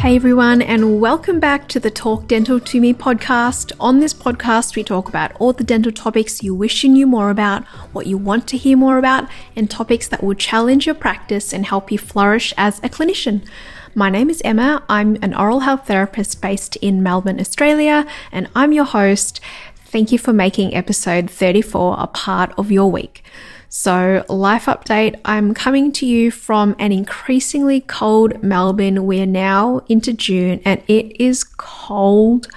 Hey everyone, and welcome back to the Talk Dental to Me podcast. On this podcast, we talk about all the dental topics you wish you knew more about, what you want to hear more about, and topics that will challenge your practice and help you flourish as a clinician. My name is Emma. I'm an oral health therapist based in Melbourne, Australia, and I'm your host. Thank you for making episode 34 a part of your week. So, life update I'm coming to you from an increasingly cold Melbourne. We're now into June and it is cold.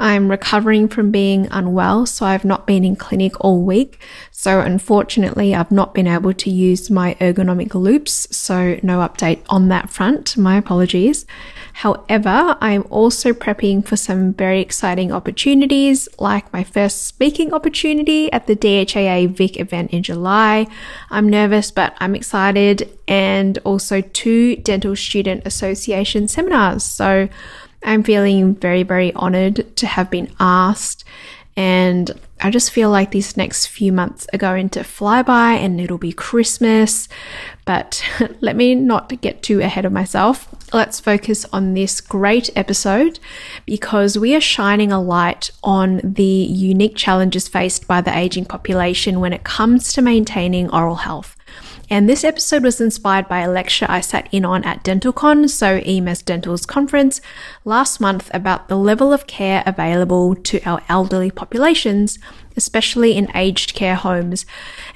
I'm recovering from being unwell, so I've not been in clinic all week. So, unfortunately, I've not been able to use my ergonomic loupes, so no update on that front. My apologies. However, I'm also prepping for some very exciting opportunities, like my first speaking opportunity at the DHAA Vic event in July. I'm nervous, but I'm excited, and also two Dental Student Association seminars. So I'm feeling very, very honored to have been asked. And I just feel like these next few months are going to fly by and it'll be Christmas. But let me not get too ahead of myself. Let's focus on this great episode because we are shining a light on the unique challenges faced by the aging population when it comes to maintaining oral health. And this episode was inspired by a lecture I sat in on at DentalCon, so EMS Dental's conference, last month about the level of care available to our elderly populations, especially in aged care homes.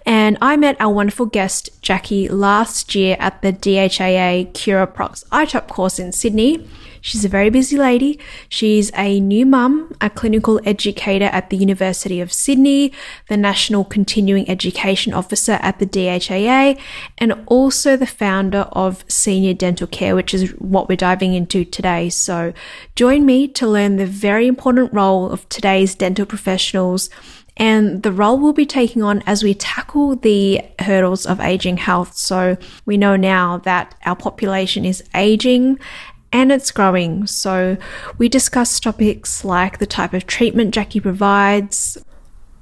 And I met our wonderful guest, Jacqui, last year at the DHAA CuraProx ITOP course in Sydney. She's a very busy lady. She's a new mum, a clinical educator at the University of Sydney, the National Continuing Education Officer at the DHAA, and also the founder of Senior Dental Care, which is what we're diving into today. So join me to learn the very important role of today's dental professionals and the role we'll be taking on as we tackle the hurdles of aging health. So we know now that our population is aging and it's growing. So we discuss topics like the type of treatment Jacqui provides,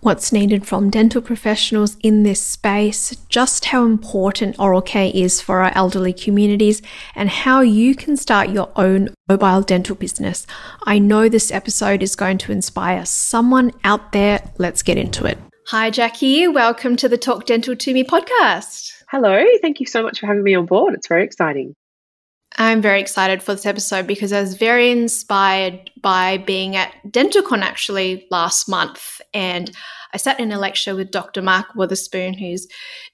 what's needed from dental professionals in this space, just how important oral care is for our elderly communities, and how you can start your own mobile dental business. I know this episode is going to inspire someone out there. Let's get into it. Hi, Jacqui. Welcome to the Talk Dental to Me podcast. Hello. Thank you so much for having me on board. It's very exciting. I'm very excited for this episode because I was very inspired by being at DentalCon actually last month. And I sat in a lecture with Dr. Mark Witherspoon, who's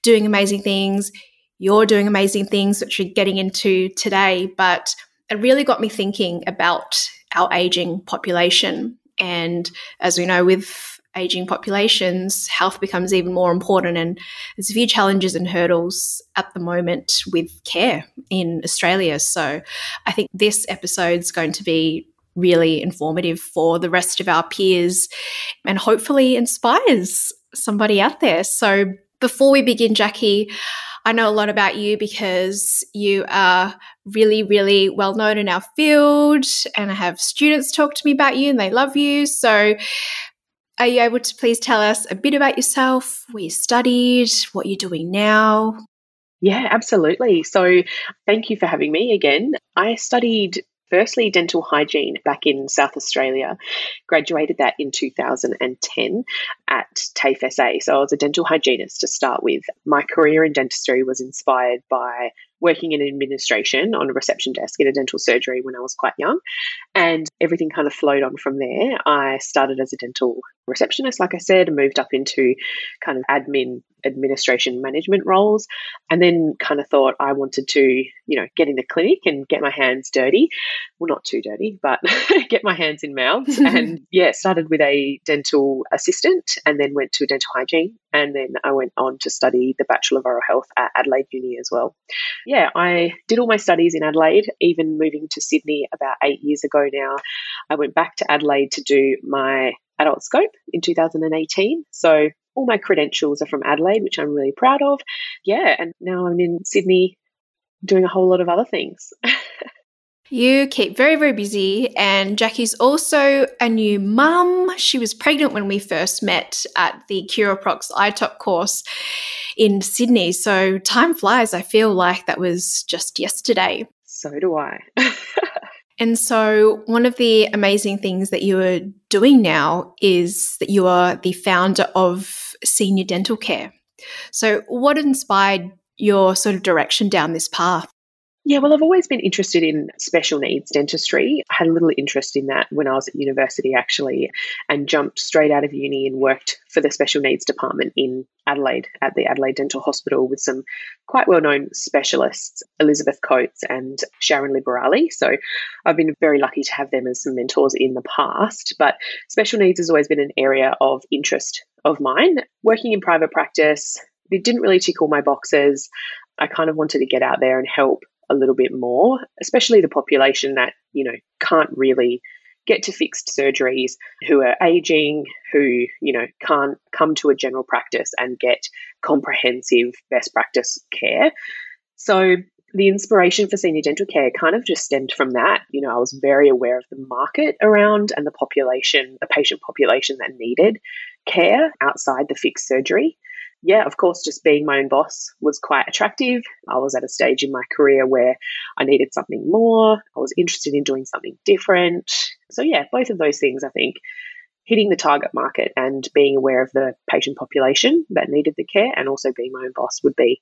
doing amazing things. You're doing amazing things, which we're getting into today. But it really got me thinking about our aging population. And as we know, with aging populations, health becomes even more important. And there's a few challenges and hurdles at the moment with care in Australia. So I think this episode's going to be really informative for the rest of our peers and hopefully inspires somebody out there. So before we begin, Jacqui, I know a lot about you because you are really, really well known in our field, and I have students talk to me about you and they love you. So, are you able to please tell us a bit about yourself, where you studied, what you're doing now? Yeah, absolutely. So, thank you for having me again. I studied firstly dental hygiene back in South Australia. Graduated that in 2010 at TAFE SA. So I was a dental hygienist to start with. My career in dentistry was inspired by working in administration on a reception desk in a dental surgery when I was quite young. And everything kind of flowed on from there. I started as a dental receptionist, like I said, moved up into kind of admin administration management roles and then kind of thought I wanted to, you know, get in the clinic and get my hands dirty. Well, not too dirty, but get my hands in mouths. and yeah, started with a dental assistant and then went to dental hygiene. And then I went on to study the Bachelor of Oral Health at Adelaide Uni as well. Yeah, I did all my studies in Adelaide, even moving to Sydney about eight years ago now. I went back to Adelaide to do my adult scope in 2018. So all my credentials are from Adelaide, which I'm really proud of. Yeah, and now I'm in Sydney doing a whole lot of other things. You keep very, very busy. And Jackie's also a new mum. She was pregnant when we first met at the CuraProx ITOP course in Sydney. So time flies. I feel like that was just yesterday. So do I. And so, one of the amazing things that you are doing now is that you are the founder of Senior Dental Care. So, what inspired your sort of direction down this path? Yeah, well, I've always been interested in special needs dentistry. I had a little interest in that when I was at university, actually, and jumped straight out of uni and worked for the special needs department in Adelaide at the Adelaide Dental Hospital with some quite well known specialists, Elizabeth Coates and Sharon Liberali. So I've been very lucky to have them as some mentors in the past. But special needs has always been an area of interest of mine. Working in private practice, it didn't really tick all my boxes. I kind of wanted to get out there and help a little bit more, especially the population that, you know, can't really get to fixed surgeries, who are aging, who, you know, can't come to a general practice and get comprehensive best practice care. So the inspiration for senior dental care kind of just stemmed from that. You know, I was very aware of the market around and the population, the patient population that needed care outside the fixed surgery yeah, of course, just being my own boss was quite attractive. I was at a stage in my career where I needed something more. I was interested in doing something different. So, yeah, both of those things, I think, hitting the target market and being aware of the patient population that needed the care and also being my own boss would be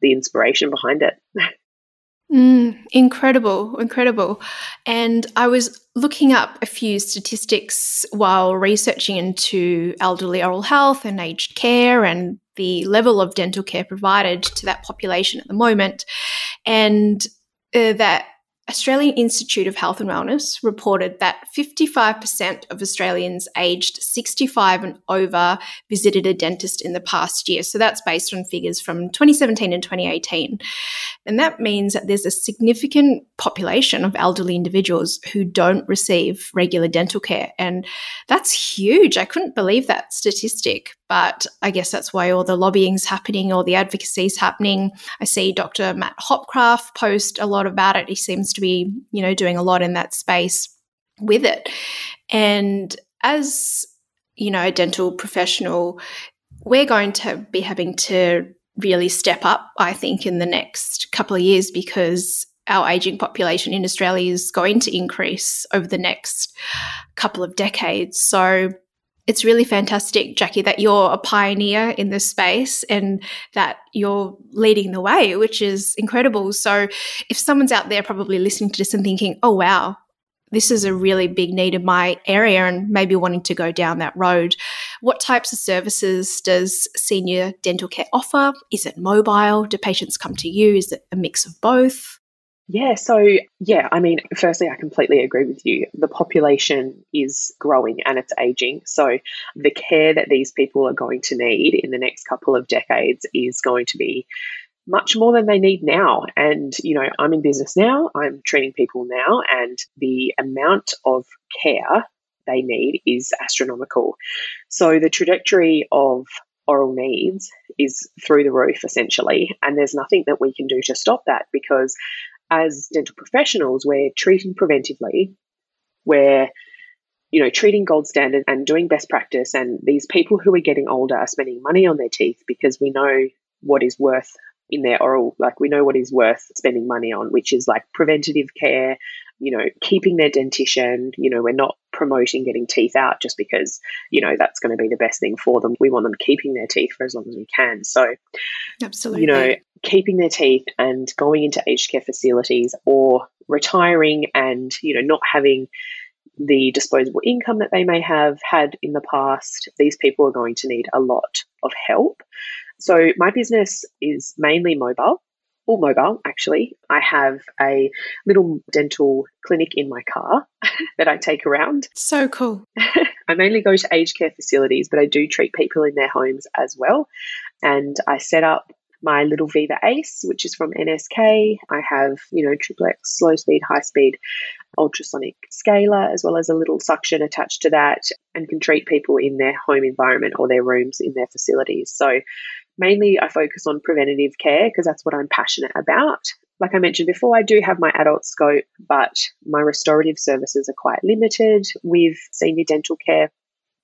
the inspiration behind it. Mm, incredible, incredible. And I was looking up a few statistics while researching into elderly oral health and aged care and the level of dental care provided to that population at the moment. And uh, that Australian Institute of Health and Wellness reported that 55% of Australians aged 65 and over visited a dentist in the past year. So that's based on figures from 2017 and 2018. And that means that there's a significant population of elderly individuals who don't receive regular dental care. And that's huge. I couldn't believe that statistic. But I guess that's why all the lobbying's happening, all the advocacy's happening. I see Dr. Matt Hopcraft post a lot about it. He seems to be, you know, doing a lot in that space with it. And as, you know, a dental professional, we're going to be having to really step up, I think, in the next couple of years because our aging population in Australia is going to increase over the next couple of decades. So it's really fantastic, Jacqui, that you're a pioneer in this space and that you're leading the way, which is incredible. So, if someone's out there probably listening to this and thinking, oh, wow, this is a really big need in my area and maybe wanting to go down that road. What types of services does senior dental care offer? Is it mobile? Do patients come to you? Is it a mix of both? Yeah, so yeah, I mean, firstly, I completely agree with you. The population is growing and it's aging. So the care that these people are going to need in the next couple of decades is going to be much more than they need now. And, you know, I'm in business now, I'm treating people now, and the amount of care they need is astronomical. So the trajectory of oral needs is through the roof essentially and there's nothing that we can do to stop that because as dental professionals, we're treating preventively, we're you know treating gold standard and doing best practice and these people who are getting older are spending money on their teeth because we know what is worth in their oral like we know what is worth spending money on which is like preventative care you know keeping their dentition you know we're not promoting getting teeth out just because you know that's going to be the best thing for them. We want them keeping their teeth for as long as we can. So absolutely you know keeping their teeth and going into aged care facilities or retiring and you know not having the disposable income that they may have had in the past these people are going to need a lot of help so my business is mainly mobile all mobile actually. I have a little dental clinic in my car that I take around. So cool. I mainly go to aged care facilities, but I do treat people in their homes as well. And I set up my little Viva Ace, which is from NSK. I have, you know, triplex, slow speed, high speed, ultrasonic scaler, as well as a little suction attached to that, and can treat people in their home environment or their rooms in their facilities. So mainly I focus on preventative care because that's what I'm passionate about. Like I mentioned before, I do have my adult scope, but my restorative services are quite limited with senior dental care.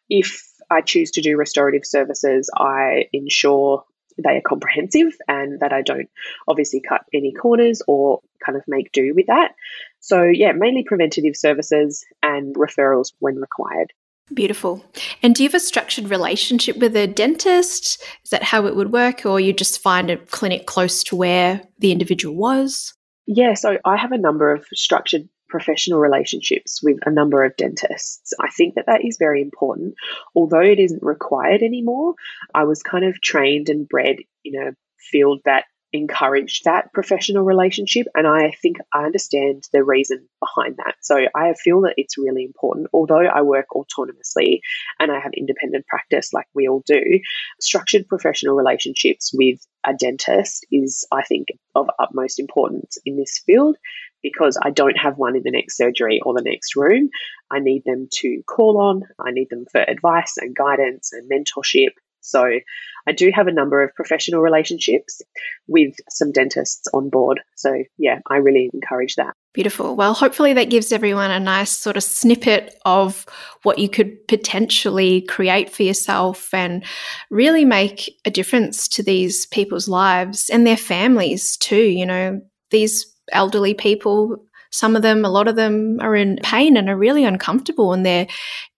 If I choose to do restorative services, I ensure they are comprehensive and that I don't obviously cut any corners or kind of make do with that. So, yeah, mainly preventative services and referrals when required. Beautiful. And do you have a structured relationship with a dentist? Is that how it would work? Or you just find a clinic close to where the individual was? Yeah, so I have a number of structured professional relationships with a number of dentists. I think that that is very important. Although it isn't required anymore, I was kind of trained and bred in a field that encouraged that professional relationship. And I think I understand the reason behind that. So I feel that it's really important. Although I work autonomously and I have independent practice like we all do, structured professional relationships with a dentist is, I think, of utmost importance in this field because I don't have one in the next surgery or the next room. I need them to call on, I need them for advice and guidance and mentorship. So I do have a number of professional relationships with some dentists on board. So yeah, I really encourage that. Beautiful. Well, hopefully that gives everyone a nice sort of snippet of what you could potentially create for yourself and really make a difference to these people's lives and their families too. You know, these elderly people some of them, a lot of them are in pain and are really uncomfortable in their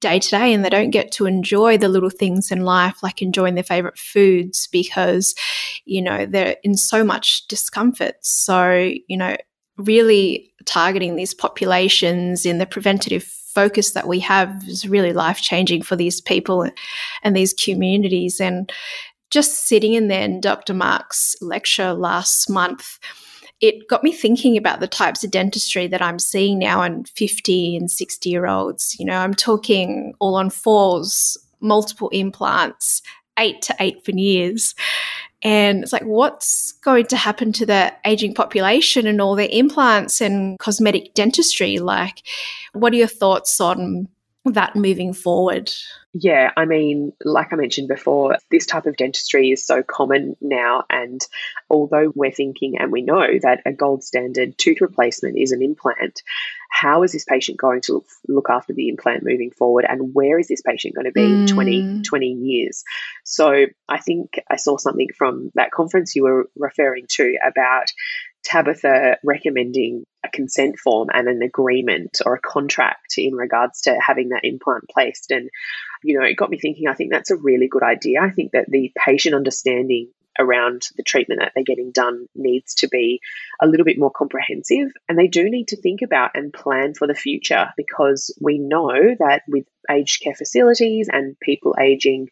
day to day and they don't get to enjoy the little things in life, like enjoying their favorite foods because, you know, they're in so much discomfort. So, you know, really targeting these populations in the preventative focus that we have is really life changing for these people and these communities. And just sitting in there in Dr. Mark's lecture last month, it got me thinking about the types of dentistry that I'm seeing now in 50 and 60 year olds. You know, I'm talking all on fours, multiple implants, eight to eight veneers. And it's like, what's going to happen to the aging population and all their implants and cosmetic dentistry? Like, what are your thoughts on that moving forward? Yeah, I mean, like I mentioned before, this type of dentistry is so common now. And although we're thinking and we know that a gold standard tooth replacement is an implant, how is this patient going to look after the implant moving forward? And where is this patient going to be mm. in 20, 20 years? So I think I saw something from that conference you were referring to about Tabitha recommending a consent form and an agreement or a contract in regards to having that implant placed. And, you know, it got me thinking, I think that's a really good idea. I think that the patient understanding around the treatment that they're getting done needs to be a little bit more comprehensive. And they do need to think about and plan for the future because we know that with aged care facilities and people aging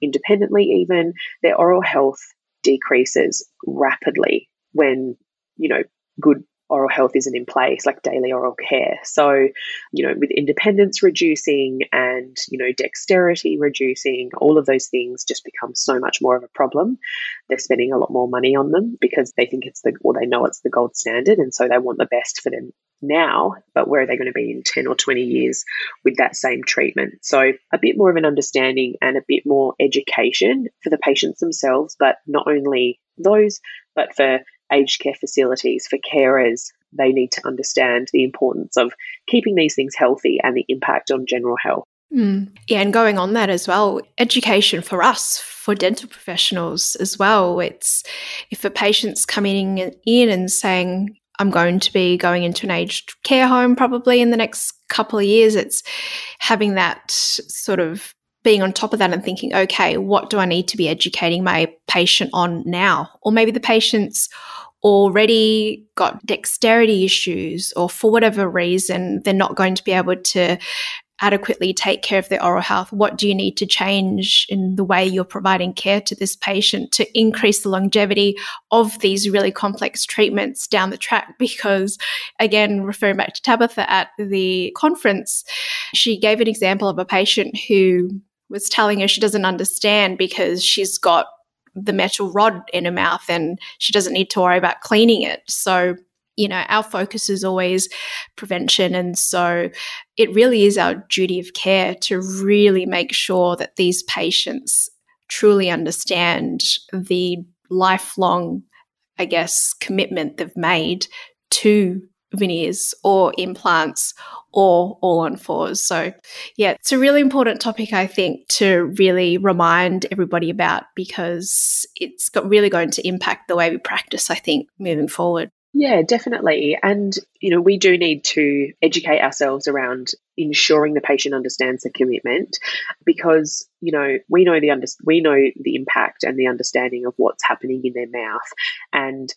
independently, even their oral health decreases rapidly when you know, good oral health isn't in place, like daily oral care. So, you know, with independence reducing and, you know, dexterity reducing, all of those things just become so much more of a problem. They're spending a lot more money on them because they think it's the, or they know it's the gold standard. And so they want the best for them now, but where are they going to be in 10 or 20 years with that same treatment? So, a bit more of an understanding and a bit more education for the patients themselves, but not only those, but for aged care facilities, for carers, they need to understand the importance of keeping these things healthy and the impact on general health. Mm. Yeah, and going on that as well, education for us, for dental professionals as well. It's if a patient's coming in and saying, I'm going to be going into an aged care home probably in the next couple of years, it's having that sort of being on top of that and thinking, okay, what do I need to be educating my patient on now? Or maybe the patient's already got dexterity issues or for whatever reason they're not going to be able to adequately take care of their oral health what do you need to change in the way you're providing care to this patient to increase the longevity of these really complex treatments down the track? Because again referring back to tabitha at the conference she gave an example of a patient who was telling her she doesn't understand because she's got the metal rod in her mouth and she doesn't need to worry about cleaning it. So, you know, our focus is always prevention. And so it really is our duty of care to really make sure that these patients truly understand the lifelong, I guess, commitment they've made to veneers or implants or all on fours. So, yeah, it's a really important topic, I think, to really remind everybody about because it's got really going to impact the way we practice, I think, moving forward. Yeah, definitely. And, you know, we do need to educate ourselves around ensuring the patient understands the commitment because, you know, we know the under- we know the impact and the understanding of what's happening in their mouth and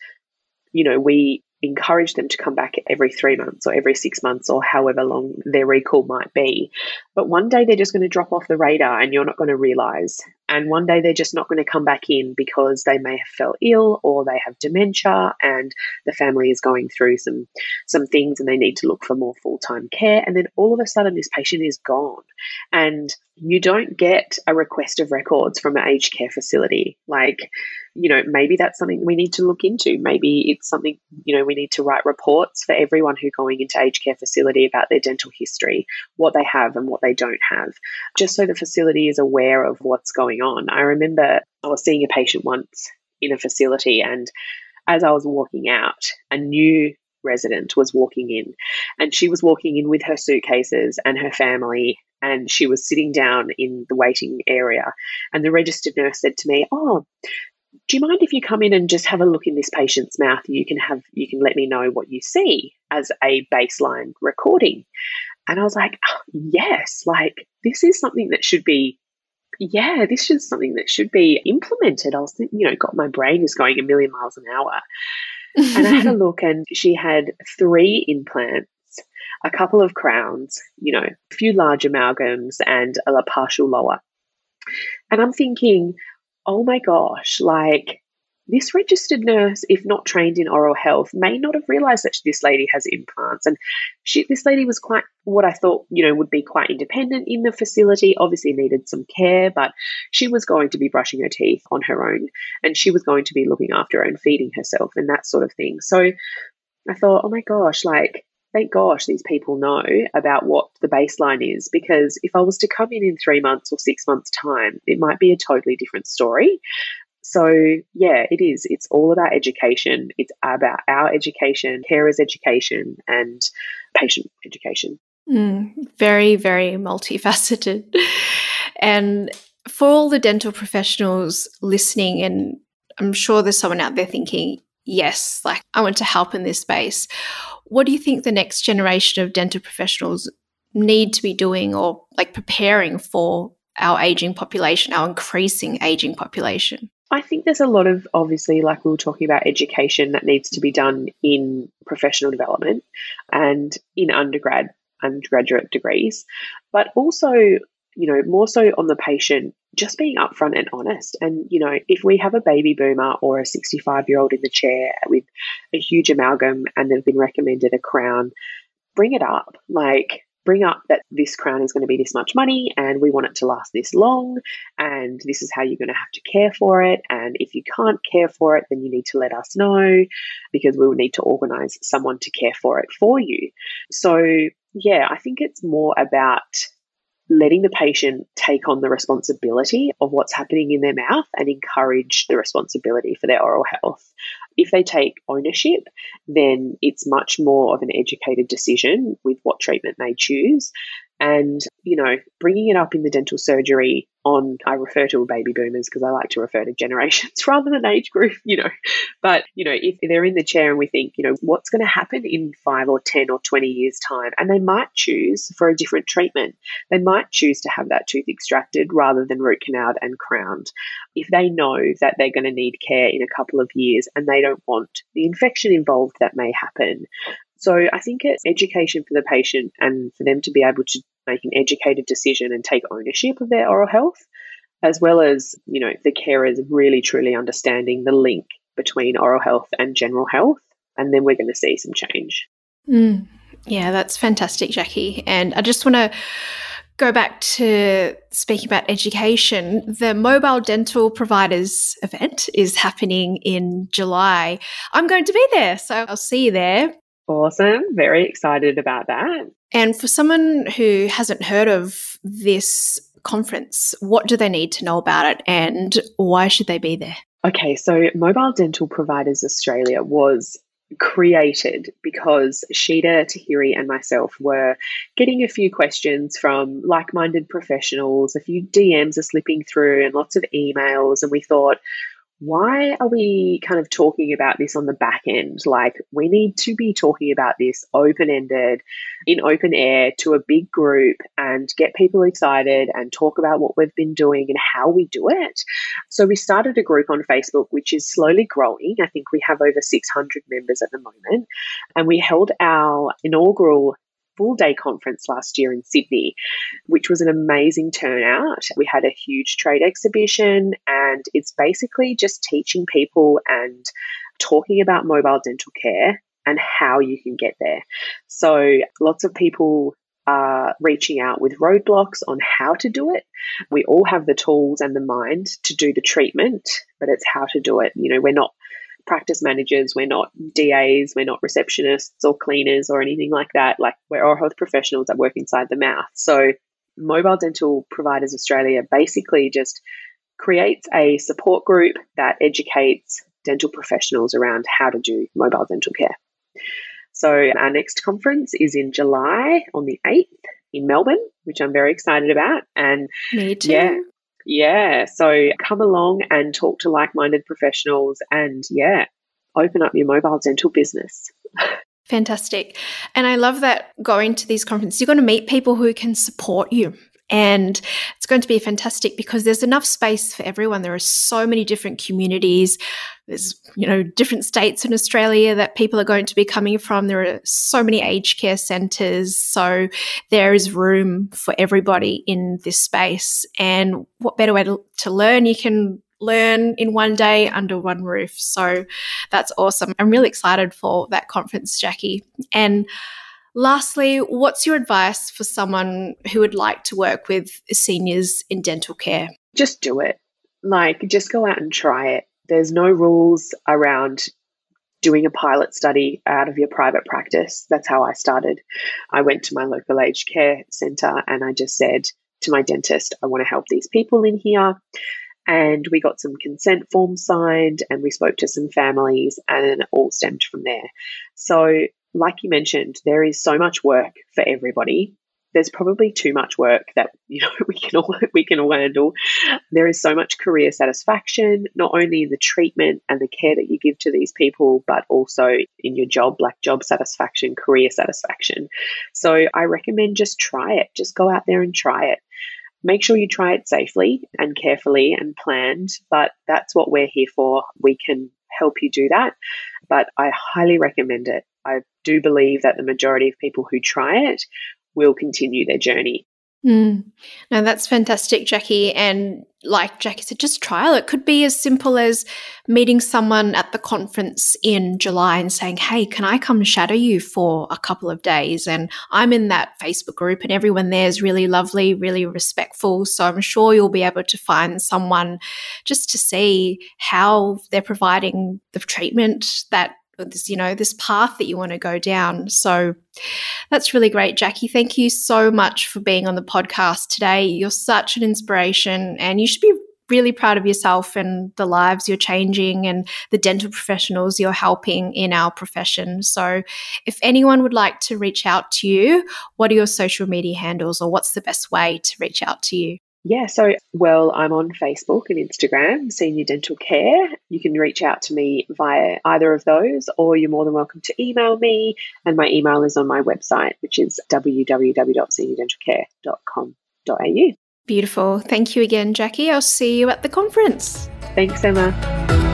you know, we encourage them to come back every three months or every six months or however long their recall might be. But one day they're just going to drop off the radar and you're not going to realize. And one day they're just not going to come back in because they may have felt ill or they have dementia and the family is going through some some things and they need to look for more full-time care and then all of a sudden this patient is gone and you don't get a request of records from an aged care facility like you know, maybe that's something we need to look into. Maybe it's something, you know, we need to write reports for everyone who going into aged care facility about their dental history, what they have and what they don't have, just so the facility is aware of what's going on. I remember I was seeing a patient once in a facility and as I was walking out, a new resident was walking in and she was walking in with her suitcases and her family and she was sitting down in the waiting area and the registered nurse said to me oh do you mind if you come in and just have a look in this patient's mouth? You can have you can let me know what you see as a baseline recording. And i was like oh, yes like this is something that should be yeah this is something that should be implemented. I was thinking you know got my brain is going a million miles an hour. And i had a look and she had three implants a couple of crowns you know a few large amalgams and a partial lower. And i'm thinking oh my gosh, like this registered nurse, if not trained in oral health, may not have realized that this lady has implants. And she, this lady was quite, what I thought, you know, would be quite independent in the facility, obviously needed some care, but she was going to be brushing her teeth on her own and she was going to be looking after her and feeding herself and that sort of thing. So I thought, oh my gosh, like, thank gosh these people know about what the baseline is because if I was to come in in three months or six months' time, it might be a totally different story. So, yeah, it is. It's all about education. It's about our education, carers' education, and patient education. Mm, very, very multifaceted. and for all the dental professionals listening, and I'm sure there's someone out there thinking, yes, like I want to help in this space. What do you think the next generation of dental professionals need to be doing or like preparing for our aging population, our increasing aging population? I think there's a lot of obviously, like we were talking about, education that needs to be done in professional development and in undergrad, undergraduate degrees, but also, you know, more so on the patient just being upfront and honest. And, you know, if we have a baby boomer or a 65 year old in the chair with a huge amalgam and they've been recommended a crown, bring it up. Like, bring up that this crown is going to be this much money and we want it to last this long and this is how you're going to have to care for it and if you can't care for it then you need to let us know because we will need to organize someone to care for it for you so yeah i think it's more about letting the patient take on the responsibility of what's happening in their mouth and encourage the responsibility for their oral health. If they take ownership, then it's much more of an educated decision with what treatment they choose. And, you know, bringing it up in the dental surgery on, I refer to baby boomers because I like to refer to generations rather than age group, you know. But, you know, if they're in the chair and we think, you know, what's going to happen in five or 10 or 20 years' time? And they might choose for a different treatment. They might choose to have that tooth extracted rather than root canaled and crowned. If they know that they're going to need care in a couple of years and they don't want the infection involved that may happen, so I think it's education for the patient and for them to be able to make an educated decision and take ownership of their oral health, as well as, you know, the carers really truly understanding the link between oral health and general health. And then we're going to see some change. Mm. Yeah, that's fantastic, Jacqui. And I just want to go back to speaking about education, the Mobile Dental Providers event is happening in July. I'm going to be there, so I'll see you there. Awesome. Very excited about that. And for someone who hasn't heard of this conference, what do they need to know about it and why should they be there? Okay, so Mobile Dental Providers Australia was created because Sheeta, Tahiri, and myself were getting a few questions from like minded professionals. A few DMs are slipping through and lots of emails. And we thought, why are we kind of talking about this on the back end? Like, we need to be talking about this open ended, in open air to a big group and get people excited and talk about what we've been doing and how we do it. So, we started a group on Facebook, which is slowly growing. I think we have over 600 members at the moment. And we held our inaugural full day conference last year in Sydney, which was an amazing turnout. We had a huge trade exhibition, and it's basically just teaching people and talking about mobile dental care and how you can get there. So, lots of people are reaching out with roadblocks on how to do it. We all have the tools and the mind to do the treatment, but it's how to do it. You know, we're not practice managers, we're not DAs, we're not receptionists or cleaners or anything like that. Like we're oral health professionals that work inside the mouth. So Mobile Dental Providers Australia basically just creates a support group that educates dental professionals around how to do mobile dental care. So our next conference is in July on the 8th in Melbourne, which I'm very excited about. And me too. Yeah, yeah. So come along and talk to like minded professionals and, yeah, open up your mobile dental business. Fantastic. And I love that going to these conferences, you're going to meet people who can support you and it's going to be fantastic because there's enough space for everyone. There are so many different communities. There's, you know, different states in Australia that people are going to be coming from. There are so many aged care centres. So there is room for everybody in this space. And what better way to, to learn? You can learn in one day under one roof. So that's awesome. I'm really excited for that conference, Jacqui. And Lastly, what's your advice for someone who would like to work with seniors in dental care? Just do it. Like, just go out and try it. There's no rules around doing a pilot study out of your private practice. That's how I started. I went to my local aged care centre and I just said to my dentist, I want to help these people in here. And we got some consent forms signed and we spoke to some families and it all stemmed from there. So like you mentioned, there is so much work for everybody. There's probably too much work that you know we can all we can all handle. There is so much career satisfaction, not only in the treatment and the care that you give to these people, but also in your job, like job satisfaction, career satisfaction. So I recommend just try it. Just go out there and try it. Make sure you try it safely and carefully and planned, but that's what we're here for. We can help you do that. But I highly recommend it. I do believe that the majority of people who try it will continue their journey. Mm. No, that's fantastic, Jacqui. And like Jacqui said, just trial. It could be as simple as meeting someone at the conference in July and saying, Hey, can I come shadow you for a couple of days? And I'm in that Facebook group, and everyone there is really lovely, really respectful. So I'm sure you'll be able to find someone just to see how they're providing the treatment that this you know this path that you want to go down. So that's really great Jacqui. Thank you so much for being on the podcast today. You're such an inspiration and you should be really proud of yourself and the lives you're changing and the dental professionals you're helping in our profession. So if anyone would like to reach out to you what are your social media handles or what's the best way to reach out to you yeah, so, well, I'm on Facebook and Instagram, Senior Dental Care. You can reach out to me via either of those, or you're more than welcome to email me. And my email is on my website, which is www.seniordentalcare.com.au. Beautiful. Thank you again, Jacqui. I'll see you at the conference. Thanks, Emma.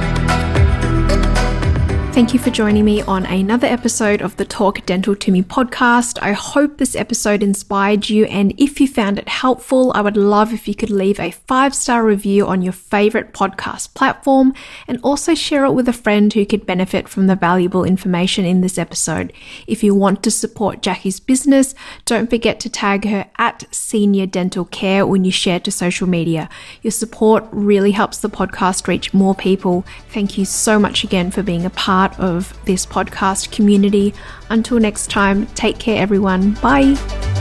Thank you for joining me on another episode of the Talk Dental to Me podcast. I hope this episode inspired you, and if you found it helpful, I would love if you could leave a five star review on your favorite podcast platform and also share it with a friend who could benefit from the valuable information in this episode. If you want to support Jacqui's business, don't forget to tag her at Senior Dental Care when you share to social media. Your support really helps the podcast reach more people. Thank you so much again for being a part part of this podcast community. Until next time, take care, everyone. Bye.